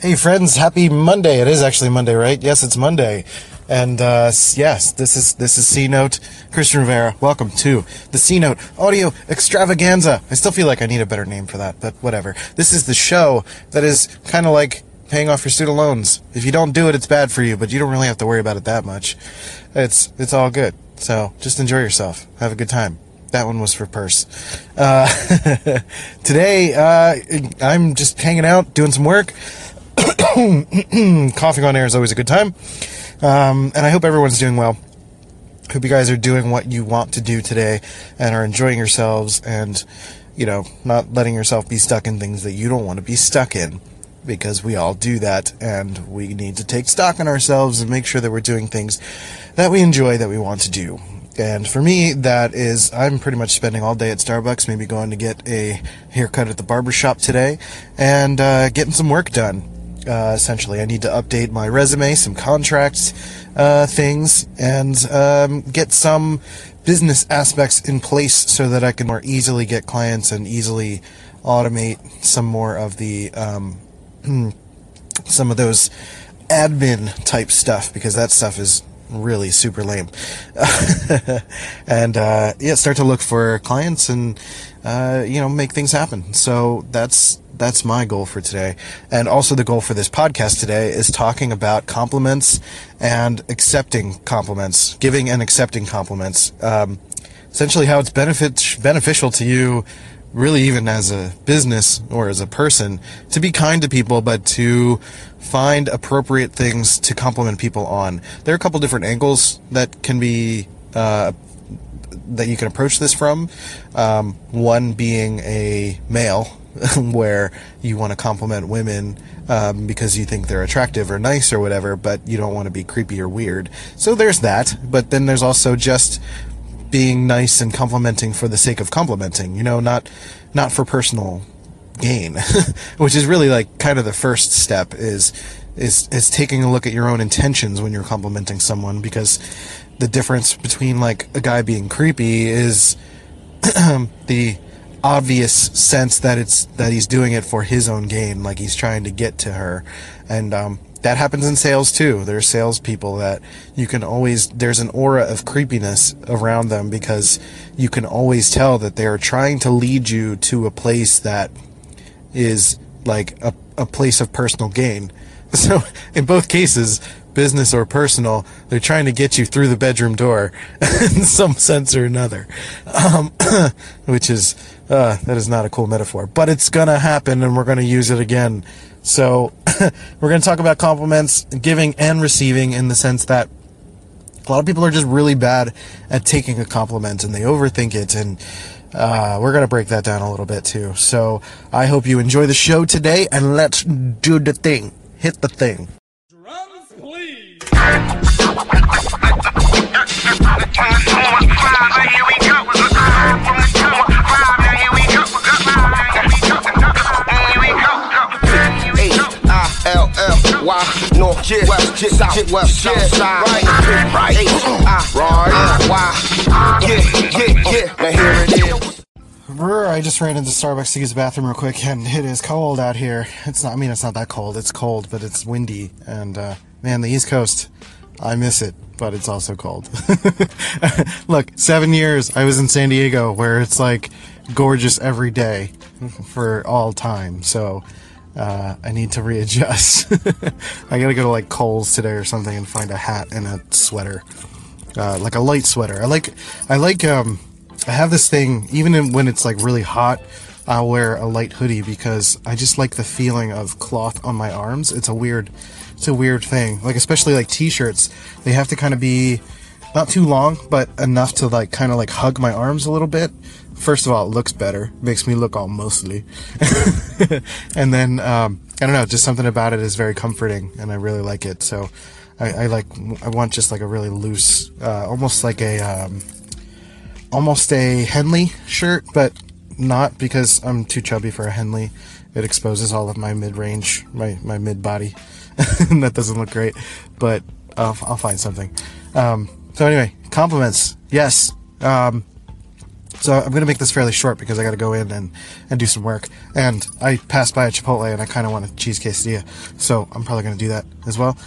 Hey, friends! Happy Monday. It is actually Monday, right? Yes, it's Monday. And uh, yes, this is this is C Note. Christian Rivera. Welcome to the C Note Audio Extravaganza. I still feel like I need a better name for that, but whatever. This is the show that is kind of like paying off your student loans. If you don't do it, it's bad for you, but you don't really have to worry about it that much. It's it's all good. So just enjoy yourself. Have a good time. That one was for purse. Uh, today, uh, I'm just hanging out, doing some work. Coughing on air is always a good time. Um, and I hope everyone's doing well. Hope you guys are doing what you want to do today and are enjoying yourselves and, you know, not letting yourself be stuck in things that you don't want to be stuck in. Because we all do that and we need to take stock in ourselves and make sure that we're doing things that we enjoy, that we want to do. And for me, that is, I'm pretty much spending all day at Starbucks, maybe going to get a haircut at the barber shop today, and uh, getting some work done. Uh, essentially, I need to update my resume, some contracts, uh, things, and um, get some business aspects in place so that I can more easily get clients and easily automate some more of the um, some of those admin type stuff because that stuff is really super lame. and uh, yeah, start to look for clients and uh, you know make things happen. So that's that's my goal for today, and also the goal for this podcast today is talking about compliments and accepting compliments, giving and accepting compliments. Um, essentially, how it's benefit beneficial to you really even as a business or as a person to be kind to people but to find appropriate things to compliment people on. There are a couple different angles that can be uh, that you can approach this from. Um, one being a male where you want to compliment women um, because you think they're attractive or nice or whatever but you don't want to be creepy or weird. So there's that but then there's also just being nice and complimenting for the sake of complimenting, you know, not not for personal gain, which is really like kind of the first step is is is taking a look at your own intentions when you're complimenting someone because the difference between like a guy being creepy is the obvious sense that it's that he's doing it for his own gain, like he's trying to get to her, and um, that happens in sales too. There's salespeople that you can always, there's an aura of creepiness around them because you can always tell that they are trying to lead you to a place that is like a, a place of personal gain. So in both cases, business or personal, they're trying to get you through the bedroom door in some sense or another. Um, which is, uh, that is not a cool metaphor, but it's gonna happen and we're gonna use it again so we're going to talk about compliments, giving and receiving in the sense that a lot of people are just really bad at taking a compliment and they overthink it and uh, we're going to break that down a little bit too. So I hope you enjoy the show today and let's do the thing. Hit the thing. Why north, yeah, west, yeah, south, west, south side, right, right, right, why, ah, ah, ah, yeah, yeah, yeah. Now here it is. I just ran into Starbucks to use the bathroom real quick, and it is cold out here. It's not. I mean, it's not that cold. It's cold, but it's windy, and uh, man, the East Coast, I miss it. But it's also cold. Look, seven years I was in San Diego, where it's like gorgeous every day for all time. So uh, I need to readjust. I gotta go to like Kohl's today or something and find a hat and a sweater, uh, like a light sweater. I like, I like, um, I have this thing even in, when it's like really hot. I'll wear a light hoodie because I just like the feeling of cloth on my arms. It's a weird, it's a weird thing. Like especially like t-shirts, they have to kind of be not too long, but enough to like kind of like hug my arms a little bit first of all, it looks better, makes me look all mostly, and then um, I don't know, just something about it is very comforting, and I really like it. So I, I like, I want just like a really loose, uh, almost like a, um, almost a Henley shirt, but not because I'm too chubby for a Henley. It exposes all of my mid-range, my my mid-body, and that doesn't look great. But I'll, I'll find something. Um, so anyway, compliments. Yes. Um, So I'm going to make this fairly short because I got to go in and, and do some work. And I passed by a Chipotle and I kind of want a cheese quesadilla. So I'm probably going to do that as well.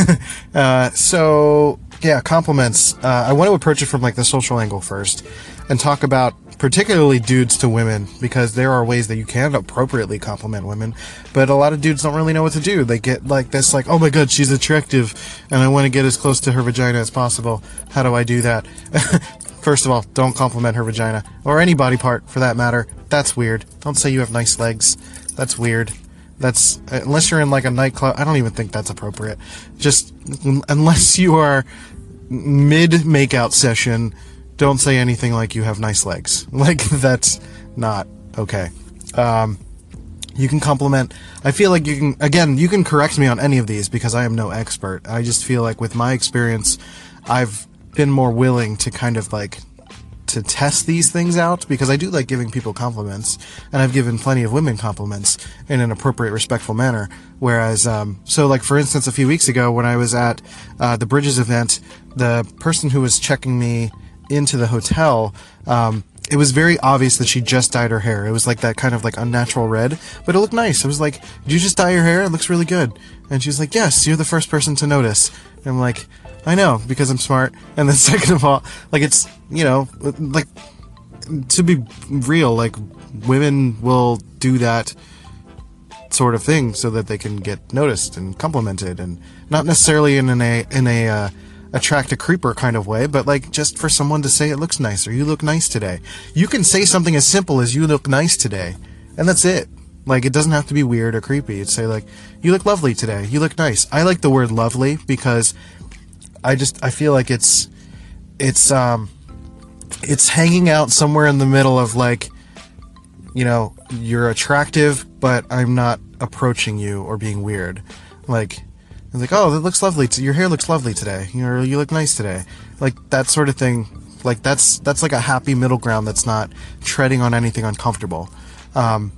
uh, so yeah, compliments. Uh, I want to approach it from like the social angle first and talk about particularly dudes to women because there are ways that you can appropriately compliment women, but a lot of dudes don't really know what to do. They get like this, like, oh my god, she's attractive, and I want to get as close to her vagina as possible. How do I do that? First of all, don't compliment her vagina or any body part for that matter. That's weird. Don't say you have nice legs. That's weird. That's unless you're in like a nightclub. I don't even think that's appropriate. Just unless you are mid makeout session don't say anything like you have nice legs. Like that's not okay. Um, you can compliment. I feel like you can again. You can correct me on any of these because I am no expert. I just feel like with my experience, I've been more willing to kind of like to test these things out because I do like giving people compliments, and I've given plenty of women compliments in an appropriate, respectful manner. Whereas, um, so like for instance, a few weeks ago when I was at uh, the Bridges event, the person who was checking me into the hotel, um, it was very obvious that she just dyed her hair. It was like that kind of like unnatural red, but it looked nice. I was like, "Did you just dye your hair? It looks really good." And she's like, "Yes, you're the first person to notice." And I'm like, "I know because I'm smart." And then second of all, like it's you know like to be real, like women will do that sort of thing so that they can get noticed and complimented, and not necessarily in an a in a uh, attract a creeper kind of way, but like just for someone to say it looks nice or you look nice today. You can say something as simple as you look nice today, and that's it. Like it doesn't have to be weird or creepy. It's say like you look lovely today. You look nice. I like the word lovely because I just I feel like it's it's um it's hanging out somewhere in the middle of like you know, you're attractive, but I'm not approaching you or being weird. Like it's like, oh, that looks lovely. Your hair looks lovely today. You know, you look nice today. Like that sort of thing. Like that's that's like a happy middle ground that's not treading on anything uncomfortable. Um,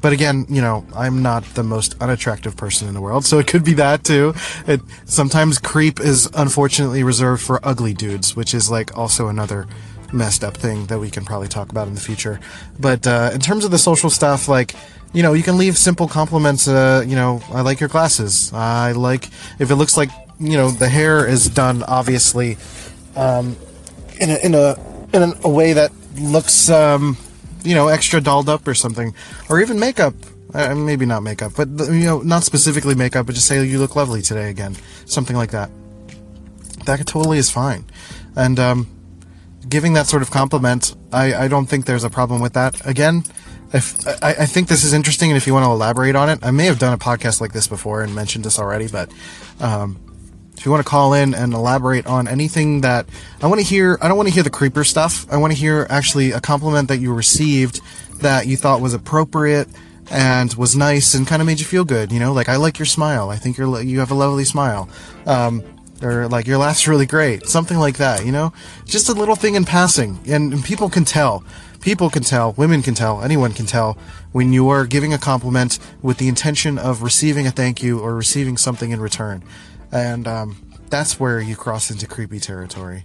but again, you know, I'm not the most unattractive person in the world, so it could be that too. It sometimes creep is unfortunately reserved for ugly dudes, which is like also another messed up thing that we can probably talk about in the future. But uh, in terms of the social stuff, like you know, you can leave simple compliments. Uh, you know, I like your glasses. I like if it looks like you know the hair is done obviously um, in a in a in a way that looks um, you know extra dolled up or something, or even makeup. Uh, maybe not makeup, but you know, not specifically makeup, but just say you look lovely today again, something like that. That totally is fine, and um, giving that sort of compliment, I, I don't think there's a problem with that. Again, I, I, think this is interesting, and if you want to elaborate on it, I may have done a podcast like this before and mentioned this already, but um, if you want to call in and elaborate on anything that I want to hear, I don't want to hear the creeper stuff. I want to hear actually a compliment that you received that you thought was appropriate and was nice and kind of made you feel good. You know, like I like your smile. I think you're you have a lovely smile. Um, or like your laugh's really great, something like that, you know? Just a little thing in passing, and, and, people can tell. People can tell, women can tell, anyone can tell when you are giving a compliment with the intention of receiving a thank you or receiving something in return. And um, that's where you cross into creepy territory.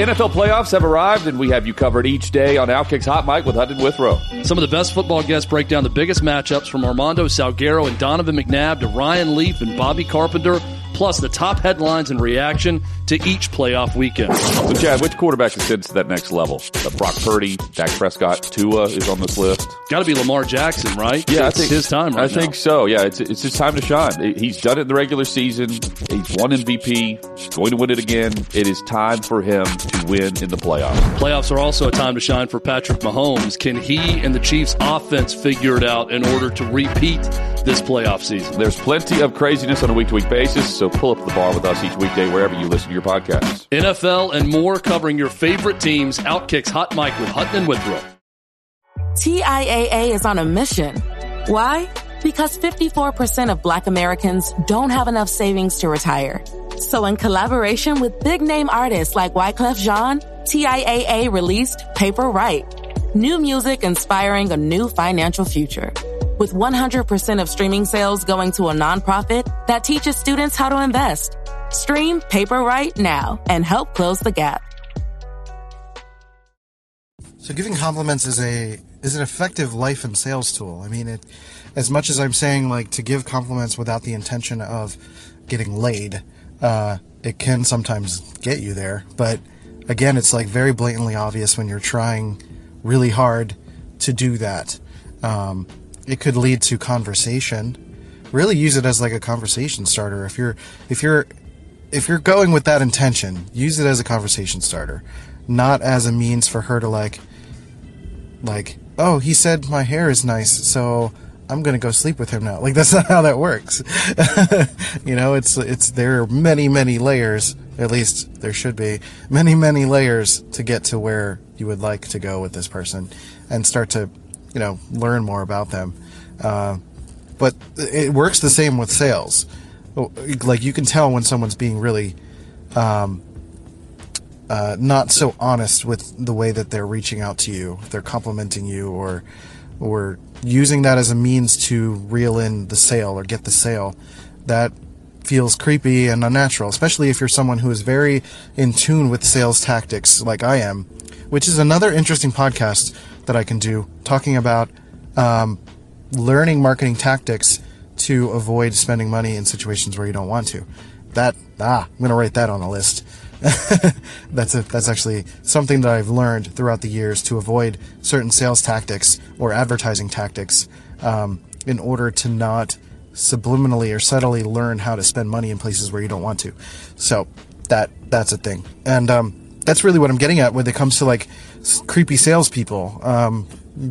NFL playoffs have arrived, and we have you covered each day on Outkick's Hot Mic with Hutton Withrow. Some of the best football guests break down the biggest matchups from Armando Salguero and Donovan McNabb to Ryan Leaf and Bobby Carpenter plus the top headlines and reaction to each playoff weekend. So, Chad, which quarterback ascends to that next level? Uh, Brock Purdy, Dak Prescott, Tua is on this list. Got to be Lamar Jackson, right? Yeah, it's I think his time. Right I think so. Yeah, it's it's his time to shine. He's done it in the regular season. He's won MVP. He's going to win it again. It is time for him to win in the playoffs. Playoffs are also a time to shine for Patrick Mahomes. Can he and the Chiefs' offense figure it out in order to repeat this playoff season. There's plenty of craziness on a week to week basis, so pull up the bar with us each weekday wherever you listen to your podcasts. NFL and more covering your favorite teams. Outkicks Hot Mic with Hutton and Withrow. TIAA is on a mission. Why? Because 54% of Black Americans don't have enough savings to retire. So, in collaboration with big name artists like Wyclef Jean, TIAA released Paper Right, new music inspiring a new financial future. With 100% of streaming sales going to a nonprofit that teaches students how to invest. Stream Paper Right now and help close the gap. So giving compliments is a is an effective life and sales tool. I mean, it as much as I'm saying like to give compliments without the intention of getting laid, uh, it can sometimes get you there. But again, it's like very blatantly obvious when you're trying really hard to do that. Um, it could lead to conversation. Really use it as like a conversation starter. If you're if you're if you're going with that intention, use it as a conversation starter, not as a means for her to like like, oh, he said my hair is nice, so I'm gonna go sleep with him now. Like that's not how that works. you know, it's it's there are many many layers. At least there should be many many layers to get to where you would like to go with this person, and start to, you know, learn more about them. Uh, but it works the same with sales. Like you can tell when someone's being really um, uh, not so honest with the way that they're reaching out to you. They're complimenting you or or using that as a means to reel in the sale or get the sale. That feels creepy and unnatural, especially if you're someone who is very in tune with sales tactics like I am, which is another interesting podcast that I can do talking about um, learning marketing tactics to avoid spending money in situations where you don't want to. That ah, I'm gonna write that on the list. that's a, that's actually something that I've learned throughout the years to avoid certain sales tactics or advertising tactics um, in order to not subliminally or subtly learn how to spend money in places where you don't want to. So that that's a thing, and um, that's really what I'm getting at when it comes to like creepy salespeople. Um,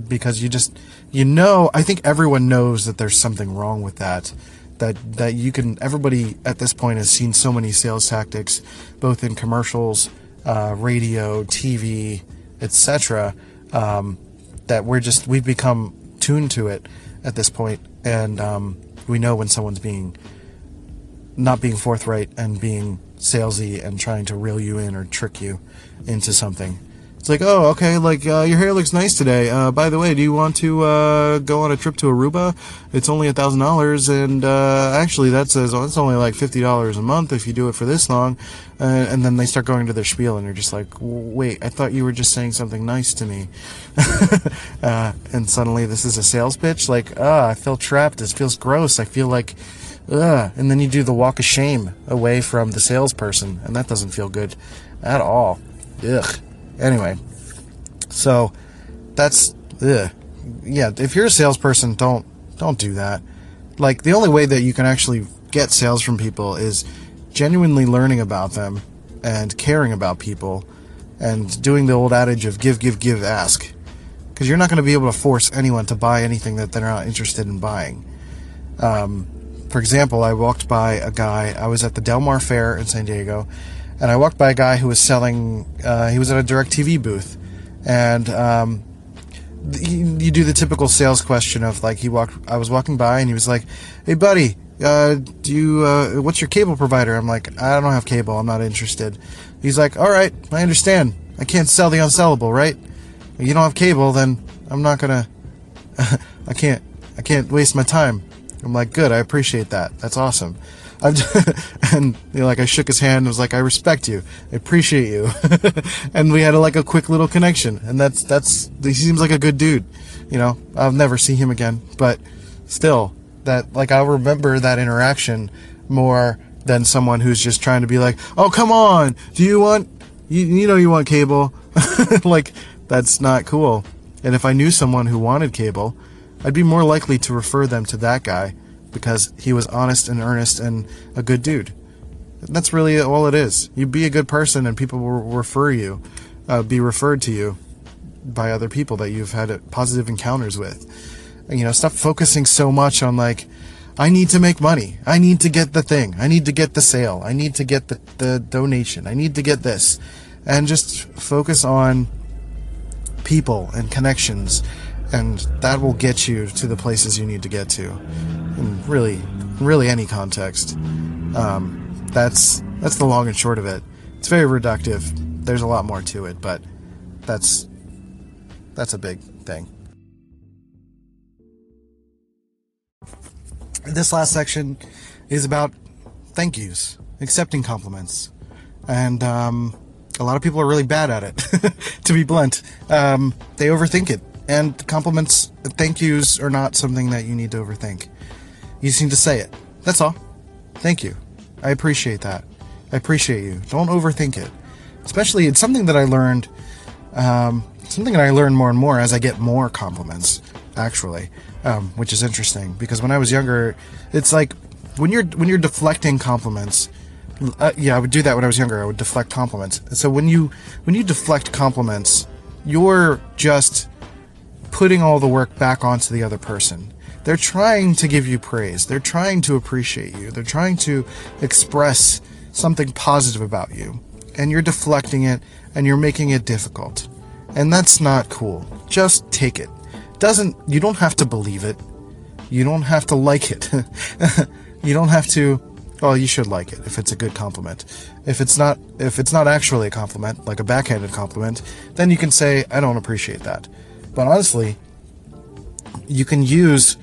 because you just you know, I think everyone knows that there's something wrong with that that that you can everybody at this point has seen so many sales tactics both in commercials uh, radio tv etc um, that we're just we've become tuned to it at this point and um, we know when someone's being not being forthright and being salesy and trying to reel you in or trick you into something it's like, oh, okay, like uh, your hair looks nice today. Uh, by the way, do you want to uh, go on a trip to Aruba? It's only a thousand dollars, and uh, actually, that says oh, it's only like fifty dollars a month if you do it for this long. Uh, and then they start going to their spiel, and you're just like, wait, I thought you were just saying something nice to me. Uh, and suddenly, this is a sales pitch. Like, ah, I feel trapped. This feels gross. I feel like. Ugh. And then you do the walk of shame away from the salesperson, and that doesn't feel good at all. Ugh. Anyway, so that's ugh. yeah. If you're a salesperson, don't don't do that. Like the only way that you can actually get sales from people is genuinely learning about them and caring about people and doing the old adage of give, give, give, ask. Because you're not going to be able to force anyone to buy anything that they're not interested in buying. Um, for example, I walked by a guy, I was at the Del Mar Fair in San Diego, and I walked by a guy who was selling. Uh, he was at a DirecTV booth, and um, you do the typical sales question of like he walked. I was walking by and he was like, "Hey, buddy, uh, do you? Uh, what's your cable provider?" I'm like, "I don't have cable. I'm not interested." He's like, "All right, I understand. I can't sell the unsellable, right? If you don't have cable, then I'm not gonna. I can't. I can't waste my time." I'm like, "Good. I appreciate that. That's awesome." And you know, like I shook his hand and was like, I respect you, I appreciate you, and we had a, like a quick little connection, and that's that's he seems like a good dude, you know. I'll never see him again, but still, that like I'll remember that interaction more than someone who's just trying to be like, oh come on, do you want you you know you want cable, like that's not cool. And if I knew someone who wanted cable, I'd be more likely to refer them to that guy because he was honest and earnest and a good dude. That's really all it is. You be a good person and people will refer you, uh, be referred to you by other people that you've had positive encounters with. You know, stop focusing so much on like, I need to make money. I need to get the thing. I need to get the sale. I need to get the, the donation. I need to get this. And just focus on people and connections. And that will get you to the places you need to get to. In really, really any context. Um, that's, that's the long and short of it. It's very reductive. There's a lot more to it, but that's, that's a big thing. This last section is about thank yous, accepting compliments. And um, a lot of people are really bad at it, to be blunt. Um, they overthink it. And compliments, thank yous are not something that you need to overthink. You just need to say it. That's all. Thank you. I appreciate that. I appreciate you. Don't overthink it. Especially, it's something that I learned, um, something that I learn more and more as I get more compliments, actually, um, which is interesting because when I was younger, it's like when you're when you're deflecting compliments. Uh, yeah, I would do that when I was younger. I would deflect compliments. So when you when you deflect compliments, you're just putting all the work back onto the other person. They're trying to give you praise. They're trying to appreciate you. They're trying to express something positive about you. And you're deflecting it and you're making it difficult. And that's not cool. Just take it. Doesn't you don't have to believe it. You don't have to like it. you don't have to well, you should like it if it's a good compliment. If it's not if it's not actually a compliment, like a backhanded compliment, then you can say I don't appreciate that. But honestly, you can use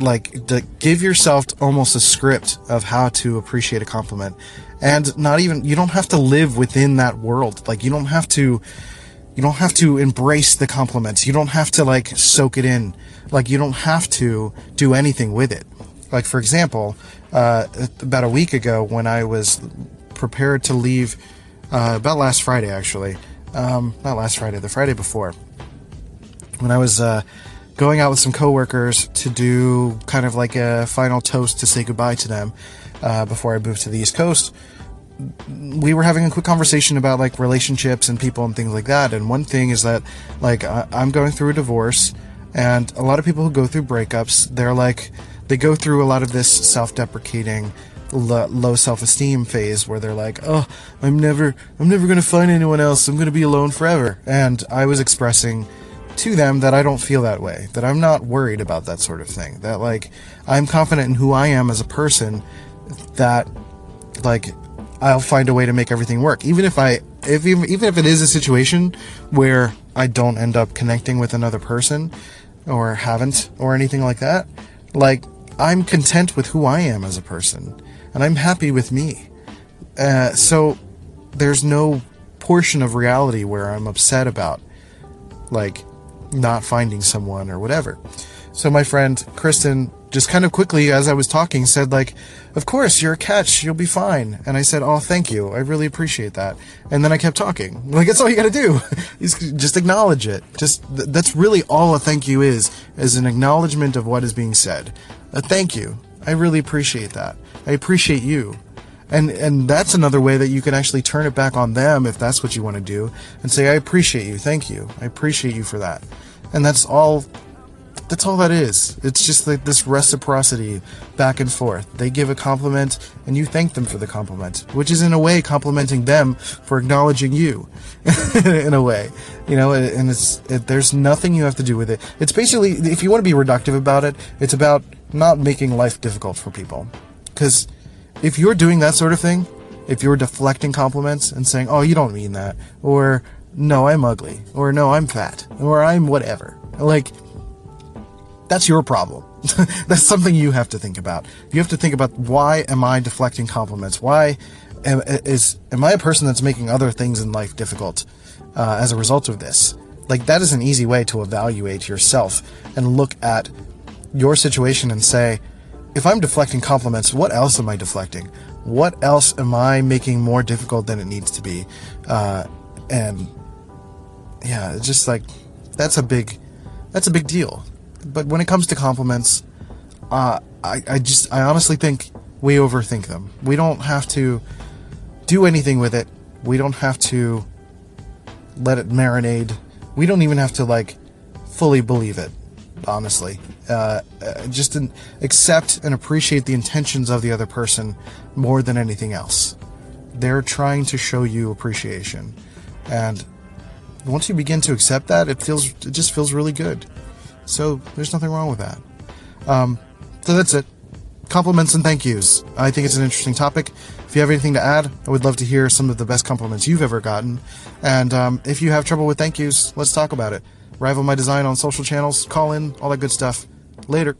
like to give yourself almost a script of how to appreciate a compliment. And not even you don't have to live within that world. Like you don't have to you don't have to embrace the compliments. You don't have to like soak it in. Like you don't have to do anything with it. Like for example uh, about a week ago when i was prepared to leave uh, about last friday actually um, not last friday the friday before when i was uh, going out with some coworkers to do kind of like a final toast to say goodbye to them uh, before I moved to the East Coast. We were having a quick conversation about like relationships and people and things like that. And one thing is that like I- I'm going through a divorce, and a lot of people who go through breakups, they're like they go through a lot of this self-deprecating low self-esteem phase where they're like oh i'm never i'm never going to find anyone else i'm going to be alone forever and i was expressing to them that I don't feel that way, that I'm not worried about that sort of thing, that like I'm confident in who I am as a person, that like I'll find a way to make everything work, even if I if even, even if it is a situation where I don't end up connecting with another person or haven't or anything like that, like I'm content with who I am as a person and I'm happy with me. Uh, so there's no portion of reality where I'm upset about like not finding someone or whatever. So my friend Kristen just kind of quickly as I was talking said like, "Of course, you're a catch. You'll be fine." And I said, "Oh, thank you. I really appreciate that." And then I kept talking. Like that's all you got to do. just acknowledge it. Just th- that's really all a thank you is, is an acknowledgement of what is being said. A thank you. I really appreciate that. I appreciate you. And and that's another way that you can actually turn it back on them if that's what you want to do and say I appreciate you. Thank you. I appreciate you for that. And that's all that's all that is. It's just like this reciprocity back and forth. They give a compliment and you thank them for the compliment, which is in a way complimenting them for acknowledging you in a way, you know, and it's, it, there's nothing you have to do with it. It's basically, if you want to be reductive about it, it's about not making life difficult for people. Cause if you're doing that sort of thing, if you're deflecting compliments and saying, oh, you don't mean that, or no, I'm ugly, or no, I'm fat, or I'm whatever, like, that's your problem. that's something you have to think about. You have to think about why am I deflecting compliments? Why am, is am I a person that's making other things in life difficult uh, as a result of this? Like that is an easy way to evaluate yourself and look at your situation and say, if I'm deflecting compliments, what else am I deflecting? What else am I making more difficult than it needs to be? Uh, and yeah, it's just like that's a big that's a big deal. But when it comes to compliments, uh, I I just I honestly think we overthink them. We don't have to do anything with it. We don't have to let it marinate. We don't even have to like fully believe it. Honestly. Uh, just an, accept and appreciate the intentions of the other person more than anything else. They're trying to show you appreciation. And once you begin to accept that, it feels it just feels really good. So there's nothing wrong with that. Um, so that's it. Compliments and thank yous. I think it's an interesting topic. If you have anything to add, I would love to hear some of the best compliments you've ever gotten. And um, if you have trouble with thank yous, let's talk about it. Rival My Design on social channels, call in, all that good stuff. Later.